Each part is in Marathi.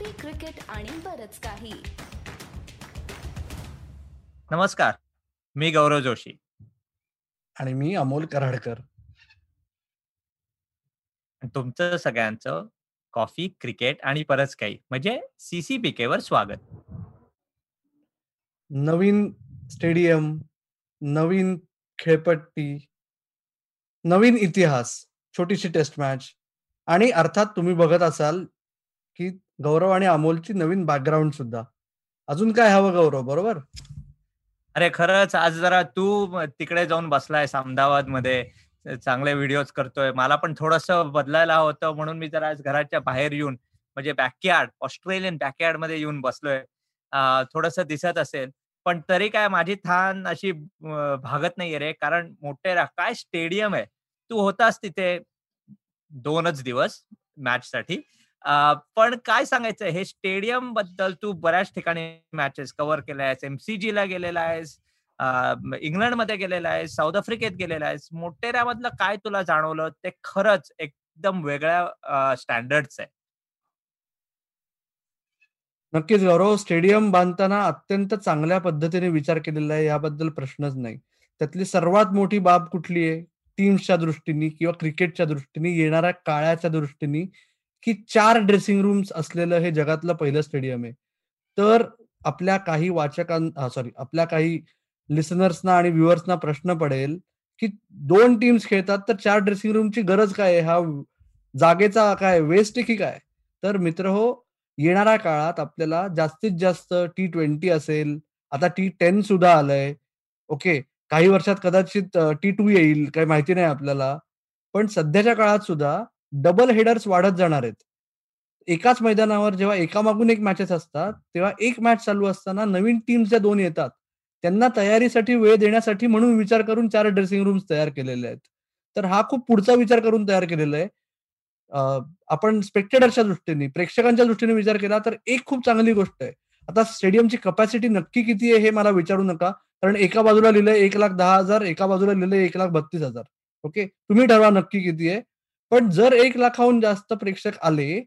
कॉफी क्रिकेट आणि बरच काही. नमस्कार मी गौरव जोशी. आणि मी अमोल कराडकर. तुमचं सगळ्यांचं कॉफी क्रिकेट आणि परत काही म्हणजे सीसीपीके वर स्वागत. नवीन स्टेडियम नवीन खेळपट्टी नवीन इतिहास छोटीशी टेस्ट मॅच आणि अर्थात तुम्ही बघत असाल की गौरव आणि अमोलची नवीन बॅकग्राऊंड सुद्धा. अजून काय हवं गौरव बरोबर? अरे खरंच आज जरा तू तिकडे जाऊन बसलाय अहमदाबादमध्ये चांगले व्हिडिओज करतोय. मला पण थोडस बदलायला होतं म्हणून मी जरा आज घराच्या बाहेर येऊन म्हणजे बॅकयार्ड ऑस्ट्रेलियन बॅकयार्डमध्ये येऊन बसलोय. थोडस दिसत असेल. पण तरी काय माझी थान अशी भागत नाहीये रे. कारण मोठे काय स्टेडियम आहे. तू होतास तिथे दोनच दिवस मॅच साठी. पण काय सांगायचं हे स्टेडियमबद्दल तू बऱ्याच ठिकाणी मॅचेस कव्हर केल्या आहेस एमसीजी ला गेलेला आहेस इंग्लंडमध्ये गेलेला आहेस साऊथ आफ्रिकेत गेलेला आहेस. मोटेऱ्यामधलं काय तुला जाणवलं? ते खरंच एकदम वेगळ्या स्टँडर्डच आहे. नक्कीच गौरव. स्टेडियम बांधताना अत्यंत चांगल्या पद्धतीने विचार केलेला आहे याबद्दल प्रश्नच नाही. त्यातली सर्वात मोठी बाब कुठली आहे? टीम्सच्या दृष्टीने किंवा क्रिकेटच्या दृष्टीने येणाऱ्या काळाच्या दृष्टीने? की चार ड्रेसिंग रूम्स असलेलं हे जगातलं पहिलं स्टेडियम आहे. तर आपल्या काही वाचकां सॉरी आपल्या काही लिसनर्सना आणि व्ह्युअर्सना प्रश्न पडेल की दोन टीम्स खेळतात तर चार ड्रेसिंग रूमची गरज काय आहे? हा जागेचा काय वेस्ट की काय? तर मित्र हो येणाऱ्या काळात आपल्याला जास्तीत जास्त टी ट्वेंटी असेल आता टी टेन सुद्धा आलंय. ओके काही वर्षात कदाचित टी टू येईल काही माहिती नाही आपल्याला. पण सध्याच्या काळात सुद्धा डबल हेडर्स वाढत जाणार आहेत. एकाच मैदानावर जेव्हा एकामागून एक मॅचेस असतात तेव्हा एक मॅच चालू असताना नवीन टीम ज्या दोन येतात त्यांना तयारीसाठी वेळ देण्यासाठी म्हणून विचार करून चार ड्रेसिंग रूम्स तयार केलेले आहेत. तर हा खूप पुढचा विचार करून तयार केलेला आहे. आपण स्पेक्टेटरच्या दृष्टीने प्रेक्षकांच्या दृष्टीने विचार केला तर एक खूप चांगली गोष्ट आहे. आता स्टेडियमची कपॅसिटी नक्की किती आहे हे मला विचारू नका. कारण एका बाजूला लिहिलंय एक लाख दहा हजार एका बाजूला लिहिलंय एक लाख बत्तीस हजार. ओके? तुम्ही ठरवा नक्की किती आहे. पण जर एक लाखाहून जास्त प्रेक्षक आले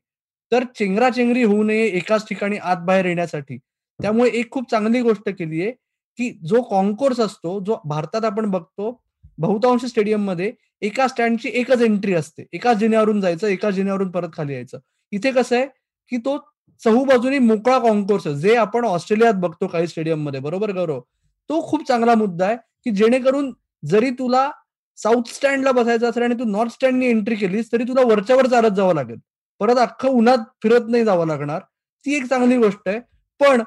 तर चेंगराचेंगरी होऊ नये एकाच ठिकाणी आत बाहेर येण्यासाठी. त्यामुळे एक खूप चांगली गोष्ट केली आहे की जो कॉन्कोर्स असतो जो भारतात आपण बघतो बहुतांश स्टेडियममध्ये एका स्टँडची एकच एंट्री असते. एकाच जिन्यावरून जायचं एकाच जिन्यावरून परत खाली यायचं. इथे कसं आहे की तो चहू बाजूनी मोकळा कॉन्कोर्स जे आपण ऑस्ट्रेलियात बघतो काही स्टेडियममध्ये बरोबर गौरव? तो खूप चांगला मुद्दा आहे की जेणेकरून जरी तुला साऊथ स्टँडला बसायचं असेल आणि तू नॉर्थ स्टँडनी एंट्री केलीस तरी तुला वरच्यावर चालत जावं लागेल. परत अख्खं उन्हात फिरत नाही जावं लागणार. ती एक चांगली गोष्ट आहे. पण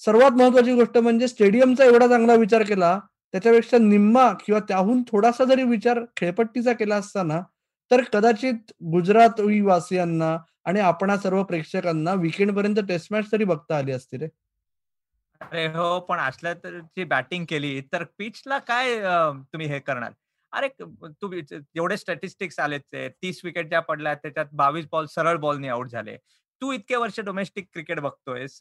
सर्वात महत्वाची गोष्ट म्हणजे स्टेडियमचा एवढा चांगला विचार केला त्याच्यापेक्षा निम्मा किंवा त्याहून थोडासा जरी विचार खेळपट्टीचा केला असताना तर कदाचित गुजरात वासियांना आणि आपणा सर्व प्रेक्षकांना विकेंड पर्यंत टेस्ट मॅच तरी बघता आली असती रे. अरे हो पण असल्या तर बॅटिंग केली तर पिचला काय तुम्ही हे करणार? अरे तू एवढे स्टॅटिस्टिक्स आलेत तीस विकेट ज्या पडल्या त्याच्यात बावीस बॉल सरळ बॉलने आउट झाले. तू इतके वर्ष डोमेस्टिक क्रिकेट बघतोयस.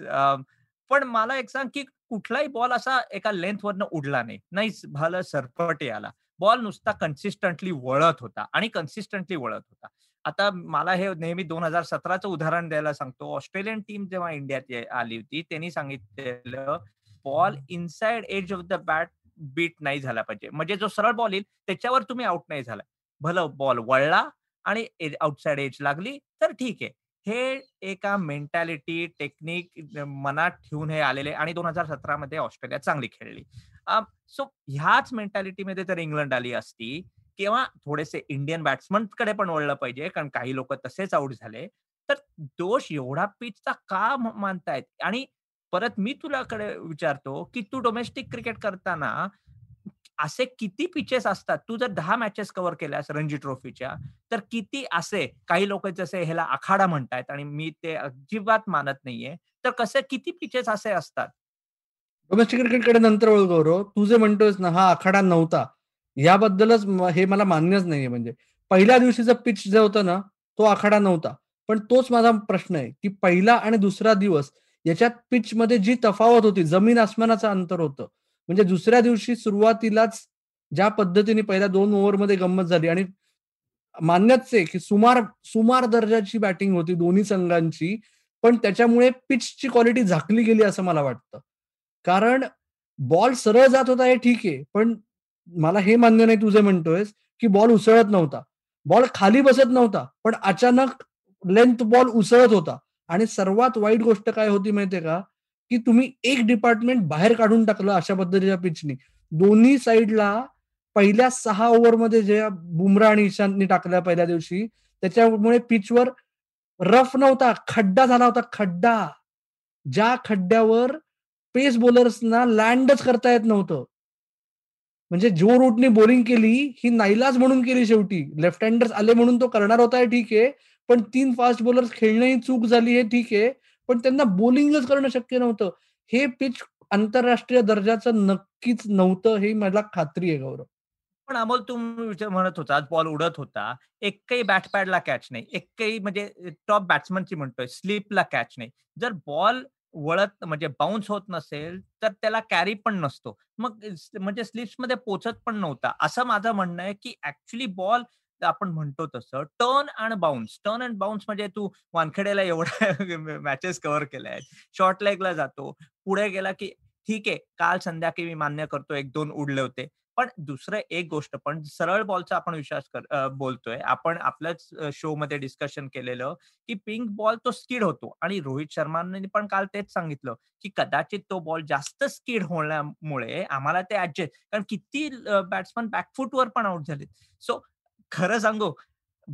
पण मला एक सांग की कुठलाही बॉल असा एका लेंथवरनं उडला नाही. नाही भालं सरपटे आला बॉल नुसता कन्सिस्टंटली वळत होता आणि कन्सिस्टंटली वळत होता. आता मला हे नेहमी दोन हजार सतराचं उदाहरण द्यायला सांगतो. ऑस्ट्रेलियन टीम जेव्हा इंडियात आली होती त्यांनी सांगितलेलं ball inside edge of the bat beat नाही झाला पाहिजे. म्हणजे जो सरळ बॉल येईल त्याच्यावर तुम्ही आउट नाही झाला भलं बॉल वळला आणि आउटसाइड एज लागली तर ठीक आहे. हे एका मेंटॅलिटी टेक्निक मनात ठेवून हे आलेले आणि दोन हजार सतरा मध्ये ऑस्ट्रेलिया चांगली खेळली. सो ह्याच मेंटॅलिटीमध्ये जर इंग्लंड आली असती किंवा थोडेसे इंडियन बॅट्समनकडे पण वळलं पाहिजे कारण काही लोक तसेच आउट झाले तर दोष एवढा पिचचा का मानतायत? आणि परत मी तुलाकडे विचारतो की तू डोमेस्टिक क्रिकेट करताना असे किती पिचेस असतात? तू जर दहा मॅचेस कव्हर केल्यास रणजी ट्रॉफीच्या तर किती असे काही लोक जसे ह्याला आखाडा म्हणतायत आणि मी ते अजिबात मानत नाहीये तर कसे किती पिचेस असे असतात? डोमेस्टिक क्रिकेटकडे नंतर गौरव. तू जे म्हणतोस ना हा आखाडा नव्हता. याबद्दलच हे मला मान्यच नाहीये म्हणजे. पहिल्या दिवशीचा पिच जे होतं ना तो आखाडा नव्हता. पण तोच माझा प्रश्न आहे की पहिला आणि दुसरा दिवस याच्यात पिच मध्ये जी तफावत होती जमीन आसमानाचं अंतर होतं. म्हणजे दुसऱ्या दिवशी सुरुवातीलाच ज्या पद्धतीने पहिल्या दोन ओव्हरमध्ये गंमत झाली आणि मान्यच आहे की सुमार सुमार दर्जाची बॅटिंग होती दोन्ही संघांची पण त्याच्यामुळे पिचची क्वालिटी झाकली गेली असं मला वाटतं. कारण बॉल सरळ जात होता हे ठीक आहे पण मला हे मान्य नाही तुझे म्हणतोयस की बॉल उसळत नव्हता. बॉल खाली बसत नव्हता पण अचानक लेंथ बॉल उसळत होता. आणि सर्वात वाईट गोष्ट काय होती माहितीये का? की तुम्ही एक डिपार्टमेंट बाहेर काढून टाकलं अशा पद्धतीच्या पिचनी दोन्ही साईडला पहिल्या सहा ओव्हरमध्ये जे बुमरा आणि ईशांतनी टाकल्या पहिल्या दिवशी त्याच्यामुळे पिचवर रफ नव्हता खड्डा झाला होता खड्डा. ज्या खड्ड्यावर पेस बॉलर्सना लँडच करता येत नव्हतं. म्हणजे जो रूटने बॉलिंग केली ही नाईलाज म्हणून केली शेवटी. लेफ्ट हँडर्स आले म्हणून तो करणार होता ठीक आहे. पण तीन फास्ट बॉलर्स खेळणं ही चूक झाली हे ठीक आहे पण त्यांना बॉलिंगच करणं शक्य नव्हतं. हे पिच आंतरराष्ट्रीय दर्जाचं नक्कीच नव्हतं हे मला खात्री आहे गौरव. पण अमोल तुम्ही म्हणत होता बॉल उडत होता एकही बॅटपॅडला कॅच नाही एकही म्हणजे टॉप बॅट्समनची म्हणतोय स्लीपला कॅच नाही. जर बॉल वळत म्हणजे बाउन्स होत नसेल तर त्याला कॅरी पण नसतो. मग म्हणजे स्लिप्समध्ये पोचत पण नव्हता. असं माझं म्हणणं आहे की ऍक्च्युली बॉल आपण म्हणतो तसं turn and bounce turn and bounce म्हणजे तू वानखेडेला एवढ्या मॅचेस कव्हर केल्या आहेत. शॉर्ट लेगला जातो. पुढे गेला की ठीक आहे काल संध्याकाळी मी मान्य करतो एक दोन उडले होते. पण दुसरं एक गोष्ट पण सरळ बॉलचा आपण विश्वास कर बोलतोय. आपण आपल्याच शो मध्ये डिस्कशन केलेलं की पिंक बॉल तो स्किड होतो. आणि रोहित शर्माने पण काल तेच सांगितलं की कदाचित तो बॉल जास्त स्किड होण्यामुळे आम्हाला ते ऍडजस्ट कारण किती बॅट्समन बॅकफुटवर पण आउट झाले सो खरं सांगू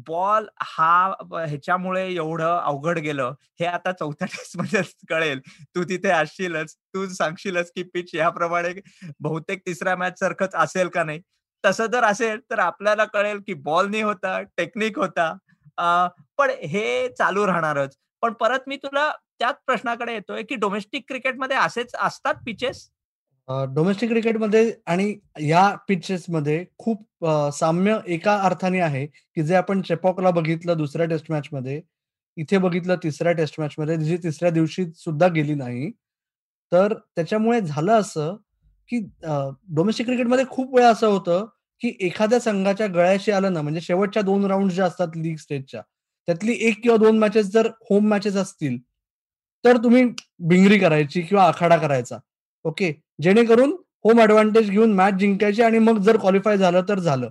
बॉल हा ह्याच्यामुळे एवढं अवघड गेलं हे आता चौथ्या टेस्टमध्ये कळेल. तू तिथे असशीलच तू सांगशीलच की पिच याप्रमाणे बहुतेक तिसऱ्या मॅच सारखंच असेल का नाही. तसं जर असेल तर आपल्याला कळेल की बॉल नाही होता टेक्निक होता पण हे चालू राहणारच. पण परत मी तुला त्याच प्रश्नाकडे येतोय की डोमेस्टिक क्रिकेटमध्ये असेच असतात पिचेस डोमेस्टिक क्रिकेटमध्ये आणि या पिचेसमध्ये खूप साम्य एका अर्थाने आहे की जे आपण चेपॉकला बघितलं दुसऱ्या टेस्ट मॅच मध्ये इथे बघितलं तिसऱ्या टेस्ट मॅच मध्ये जी तिसऱ्या दिवशी सुद्धा गेली नाही. तर त्याच्यामुळे झालं असं की डोमेस्टिक क्रिकेटमध्ये खूप वेळा असं होतं की एखाद्या संघाच्या गळ्याशी आलं ना म्हणजे शेवटच्या दोन राऊंड ज्या असतात लीग स्टेजच्या त्यातली एक किंवा दोन मॅचेस जर होम मॅचेस असतील तर तुम्ही भिंगरी करायची किंवा आखाडा करायचा. ओके? जेणेकरून होम ऍडव्हान्टेज घेऊन मॅच जिंकायची आणि मग जर क्वालिफाय झालं तर झालं.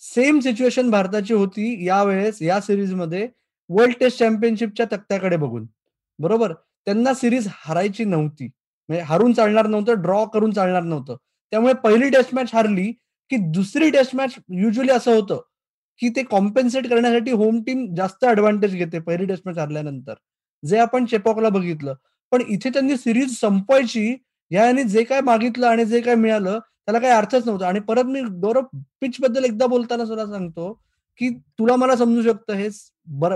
सेम सिच्युएशन भारताची होती यावेळेस या सिरीजमध्ये वर्ल्ड टेस्ट चॅम्पियनशिपच्या तक्त्याकडे बघून. बरोबर? त्यांना सिरीज हारायची नव्हती. म्हणजे हारून चालणार नव्हतं ड्रॉ करून चालणार नव्हतं. त्यामुळे पहिली टेस्ट मॅच हारली की दुसरी टेस्ट मॅच युजली असं होतं की ते कॉम्पेन्सेट करण्यासाठी होम टीम जास्त ऍडव्हान्टेज घेते पहिली टेस्ट मॅच हारल्यानंतर. जे आपण चेपॉकला बघितलं. पण इथे त्यांनी सिरीज संपवायची याने जे काय मागितलं आणि जे काय मिळालं त्याला काही अर्थच नव्हता. आणि परत मी गौरव पिच बद्दल एकदा बोलताना सुद्धा सांगतो की तुला मला समजू शकतं हे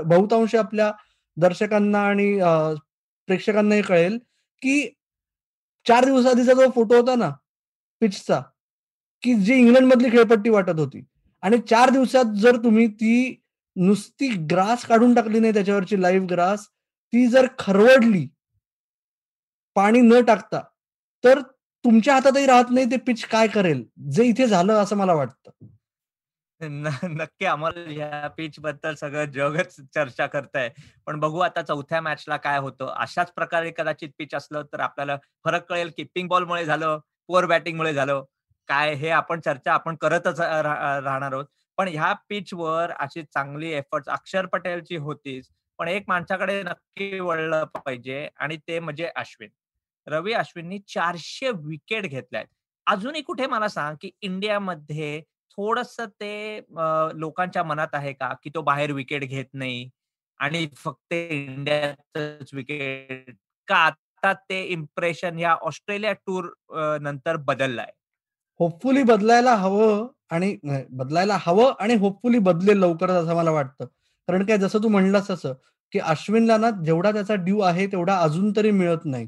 बहुतांश आपल्या दर्शकांना आणि प्रेक्षकांनाही कळेल की चार दिवसाआधीचा जो फोटो होता ना पिचचा की जी इंग्लंड मधली खेळपट्टी वाटत होती. आणि चार दिवसात जर तुम्ही ती नुसती ग्रास काढून टाकली नाही त्याच्यावरची लाईव्ह ग्रास ती जर खरवडली पाणी न टाकता तर तुमच्या हातातही राहत नाही ते पिच काय करेल? जे इथे झालं असं मला वाटतं. नक्की आम्हाला या पिच बद्दल सगळं जगच चर्चा करताय. पण बघू आता चौथ्या मॅचला काय होतं. अशाच प्रकारे कदाचित पिच असलं तर आपल्याला फरक कळेल किपिंग बॉलमुळे झालं पुअर बॅटिंगमुळे झालं. काय हे आपण चर्चा आपण करतच राहणार आहोत. पण ह्या पिचवर अशी चांगली एफर्ट अक्षर पटेलची होतीच. पण एक माणसाकडे नक्की वळलं पाहिजे आणि ते म्हणजे अश्विन. रवी अश्विननी चारशे विकेट घेतल्यात. अजूनही कुठे मला सांग की इंडियामध्ये थोडस ते लोकांच्या मनात आहे का की तो बाहेर विकेट घेत नाही? आणि फक्त इंडियाच विकेट का आता ते इम्प्रेशन या ऑस्ट्रेलिया टूर नंतर बदललाय? होपफुली बदलायला हवं आणि बदलायला हवं आणि होपफुली बदलेल लवकरच असं मला वाटतं. कारण काय जसं तू म्हणलास तसं की अश्विनला ना जेवढा त्याचा ड्यू आहे तेवढा अजून तरी मिळत नाही.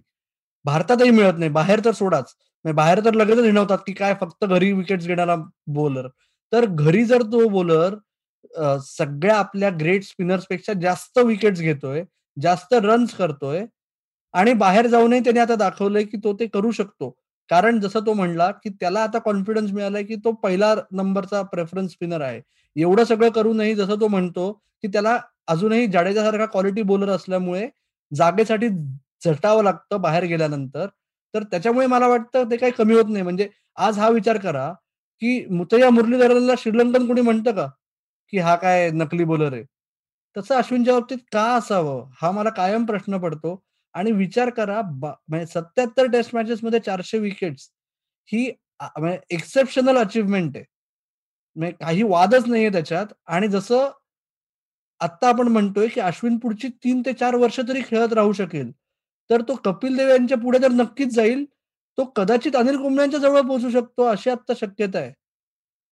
भारतातही मिळत नाही. बाहेर तर सोडाच. म्हणजे बाहेर तर लगेचच हिणवतात की काय फक्त घरी विकेट्स घेणारा बॉलर तर घरी जर तो बॉलर सगळ्या आपल्या ग्रेट स्पिनर्सपेक्षा जास्त विकेट्स घेतोय जास्त रन्स करतोय आणि बाहेर जाऊनही त्याने आता दाखवलंय की तो ते करू शकतो. कारण जसं तो म्हणला की त्याला आता कॉन्फिडन्स मिळालाय की तो पहिला नंबरचा प्रेफरन्स स्पिनर आहे. एवढं सगळं करूनही जसं तो म्हणतो की त्याला अजूनही जाडेजासारखा क्वालिटी बॉलर असल्यामुळे जागेसाठी झटावं लागतं बाहेर गेल्यानंतर. तर त्याच्यामुळे मला वाटतं ते काही कमी होत नाही. म्हणजे आज हा विचार करा, की मुतया मुरलीधरनला श्रीलंकन कोणी म्हणतं का? की हा काय नकली बॉलर आहे. तसं अश्विनच्या बाबतीत का असावं? हा मला कायम प्रश्न पडतो आणि विचार करा म्हणजे 77 टेस्ट मॅचेस मध्ये चारशे विकेट्स ही म्हणजे एक्सेप्शनल अचीवमेंट आहे. म्हणजे काही वादच नाहीये त्याच्यात आणि जसं आत्ता आपण म्हणतोय, की अश्विन पुढची तीन ते चार वर्ष तरी खेळत राहू शकेल. तर तो कपिल देव यांच्या पुढे तर नक्कीच जाईल. तो कदाचित अनिल कुंबळ्यांच्या जवळ पोहोचू शकतो अशी आता शक्यता आहे.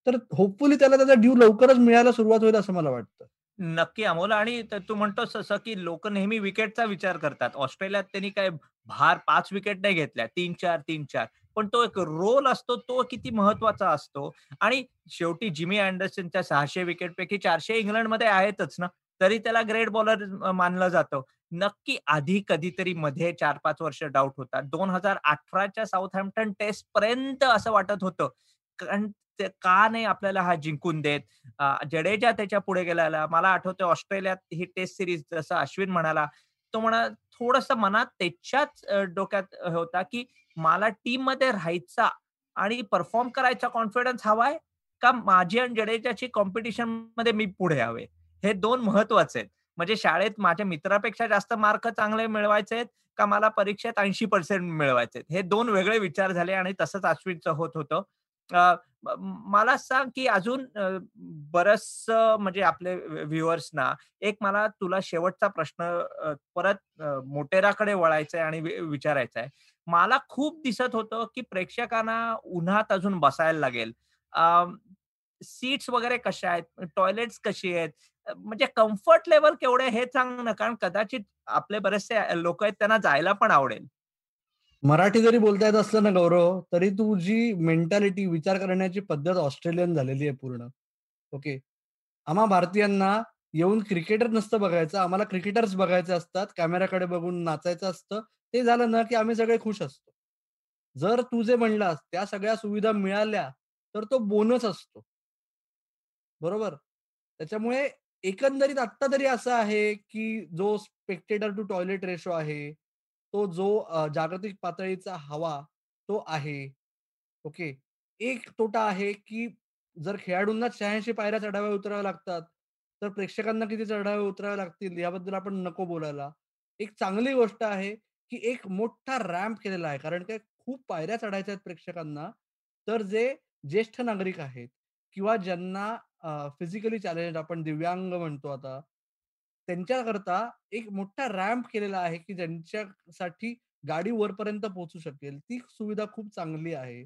तर होपफुली त्याला त्याचा ड्यू लवकरच मिळायला सुरुवात होईल असं मला वाटतं. नक्की अमोल आणि तू म्हणतोस असं की लोक नेहमी विकेटचा विचार करतात. ऑस्ट्रेलियात त्यांनी काय भार पाच विकेट नाही घेतल्या. 3-4, 3-4. पण तो एक रोल असतो, तो किती महत्त्वाचा असतो आणि शेवटी जिमी अँडरसनच्या सहाशे विकेटपैकी चारशे इंग्लंडमध्ये आहेतच ना. तरी त्याला ग्रेट बॉलर मानलं जातं. नक्की आधी कधीतरी मध्ये 4-5 वर्ष डाऊट होता. 2018च्या टेस्ट पर्यंत असं वाटत होतं. कारण का नाही आपल्याला हा जिंकून देत? जडेजा त्याच्या पुढे गेलेला. मला आठवतं ऑस्ट्रेलियात ही टेस्ट सिरीज जसं अश्विन म्हणाला, तो म्हणा थोडस मनात त्याच्याच डोक्यात होता, की मला टीममध्ये राहायचा आणि परफॉर्म करायचा कॉन्फिडन्स हवाय का माझी आणि जडेजाची कॉम्पिटिशनमध्ये मी पुढे यावे? हे दोन महत्त्वाचे आहेत. म्हणजे शाळेत माझ्या मित्रापेक्षा जास्त मार्क चांगले मिळवायचे आहेत का मला परीक्षेत 80% मिळवायचे हे दोन वेगळे विचार झाले आणि तसंच अश्विनचं होत होतं. मला सांग, की अजून बरस बरचसं म्हणजे आपले व्ह्युअर्सना एक मला तुला शेवटचा प्रश्न परत मोटेराकडे वळायचा आहे आणि विचारायचा आहे. मला खूप दिसत होतं, की प्रेक्षकांना उन्हात अजून बसायला लागेल. अ, सीट्स वगैरे कशा आहेत? टॉयलेट्स कशी आहेत? म्हणजे कम्फर्ट लेवल केवढे हे सांग ना, कारण कदाचित आपले बरेचसे लोक आहेत त्यांना जायला पण आवडेल. मराठी जरी बोलता येत असलं ना गौरव, तरी तुझी मेंटॅलिटी, विचार करण्याची पद्धत ऑस्ट्रेलियन झालेली आहे पूर्ण. ओके. आम्हा भारतीयांना येऊन क्रिकेटर नसतं बघायचं. आम्हाला क्रिकेटर्स बघायचे असतात. कॅमेराकडे बघून नाचायचं असतं. ते झालं ना, की आम्ही सगळे खुश असतो. जर तू जे म्हणलास त्या सगळ्या सुविधा मिळाल्या, तर तो बोनस असतो. बरोबर? त्याच्यामुळे एकंदरीत आत्ता तरी असं आहे, की जो स्पेक्टेटर टू टॉयलेट रेशो आहे, तो जो जागतिक पातळीचा हवा तो आहे. ओके. एक तोटा आहे, की जर खेळाडूंना 86 पायऱ्या चढाव्या उतराव्या लागतात, तर प्रेक्षकांना किती चढाव्या उतराव्या लागतील याबद्दल आपण नको बोलायला. एक चांगली गोष्ट आहे, की एक मोठा रॅम्प केलेला आहे. कारण काय खूप पायऱ्या चढायच्या आहेत प्रेक्षकांना. तर जे ज्येष्ठ नागरिक आहेत किंवा ज्यांना फिजिकली चॅलेंज आपण दिव्यांग म्हणतो आता, त्यांच्याकरता एक मोठा रॅम्प केलेला आहे, की ज्यांच्यासाठी गाडी वरपर्यंत पोहोचू शकेल. ती सुविधा खूप चांगली आहे.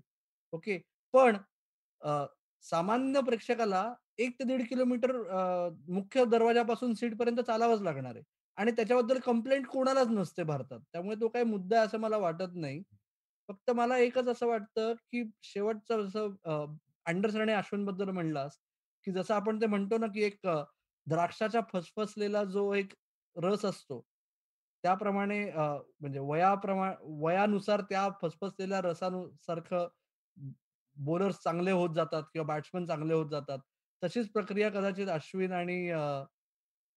ओके. पण सामान्य प्रेक्षकाला एक ते दीड किलोमीटर मुख्य दरवाजापासून सीटपर्यंत चालावंच लागणार आहे. आणि त्याच्याबद्दल कंप्लेंट कोणालाच नसते भारतात. त्यामुळे तो काही मुद्दा असं मला वाटत नाही. फक्त मला एकच असं वाटतं, की शेवटचं जसं अँडरसन आणि अश्विनबद्दल म्हणलास, की जसं आपण ते म्हणतो ना, की एक द्राक्षाच्या फसफसलेला जो एक रस असतो, त्याप्रमाणे म्हणजे वयाप्रमा वयानुसार त्या फसफसलेल्या रसानुसारखं बॉलर्स चांगले होत जातात किंवा बॅट्समन चांगले होत जातात. तशीच प्रक्रिया कदाचित अश्विन आणि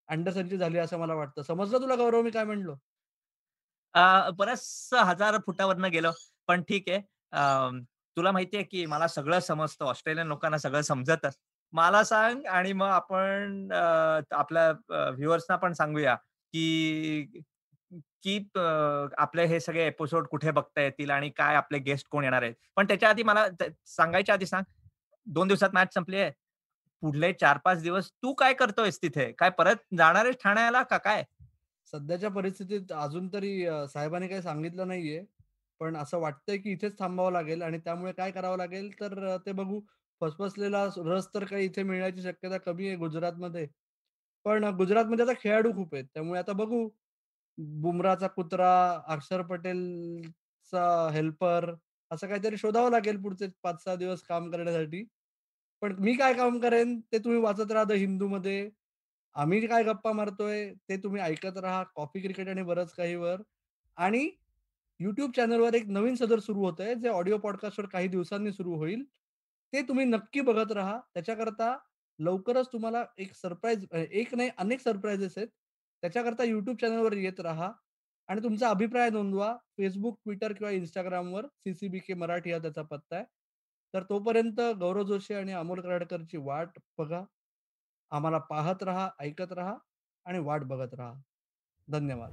अँडरसनची झाली असं मला वाटतं. समजलं तुला गौरव मी काय म्हणलो? बऱ्याच हजार फुटावरनं गेलो. पण ठीक आहे. तुला माहिती आहे, की मला सगळं समजतं. ऑस्ट्रेलियन लोकांना सगळं समजतच मला सांग आणि मग आपण आपल्या व्ह्युअर्सना पण सांगूया, की की आपले हे सगळे एपिसोड कुठे बघता येतील आणि काय आपले गेस्ट कोण येणार आहेत. पण त्याच्या आधी मला सांगायच्या आधी सांग, दोन दिवसात मॅच संपली आहे. पुढले 4-5 दिवस तू काय करतोयस तिथे? काय परत जाणार आहेस ठाण्याला का काय? सध्याच्या परिस्थितीत अजून तरी साहेबांनी काही सांगितलं नाहीये. पण असं वाटतंय, की इथेच थांबावं लागेल आणि त्यामुळे काय करावं लागेल तर ते बघू. फसफसलेला रस तर काही इथे मिळण्याची शक्यता कमी आहे गुजरातमध्ये. पण गुजरातमध्ये आता खेळाडू खूप आहेत. त्यामुळे आता बघू. बुमराहचा कुत्रा, अक्षर पटेलचा हेल्पर असं काहीतरी शोधावं लागेल पुढचे 5-6 दिवस काम करण्यासाठी. पण मी काय काम करेन ते तुम्ही वाचत राहा द हिंदूमध्ये. आम्ही काय गप्पा मारतोय ते तुम्ही ऐकत राहा. कॉफी क्रिकेट आणि बरंच काही वर. आणि युट्यूब चॅनलवर एक नवीन सदर सुरू होतंय, जे ऑडिओ पॉडकास्टवर काही दिवसांनी सुरू होईल. ते तुम्ही नक्की बघत राहा. त्याच्याकरता लवकरच तुम्हाला एक सरप्राईज एक नाही अनेक सरप्राईजेस आहेत. त्याच्याकरता युट्यूब चॅनलवर येत राहा. आणि तुमचा अभिप्राय नोंदवा. फेसबुक ट्विटर किंवा इंस्टाग्रामवर सीसीबी सीसीबीके मराठी हा त्याचा पत्ता आहे. तर तोपर्यंत गौरव जोशी आणि अमोल कराडकरची वाट बघा. आम्हाला पाहत राहा, ऐकत राहा आणि वाट बघत राहा. धन्यवाद.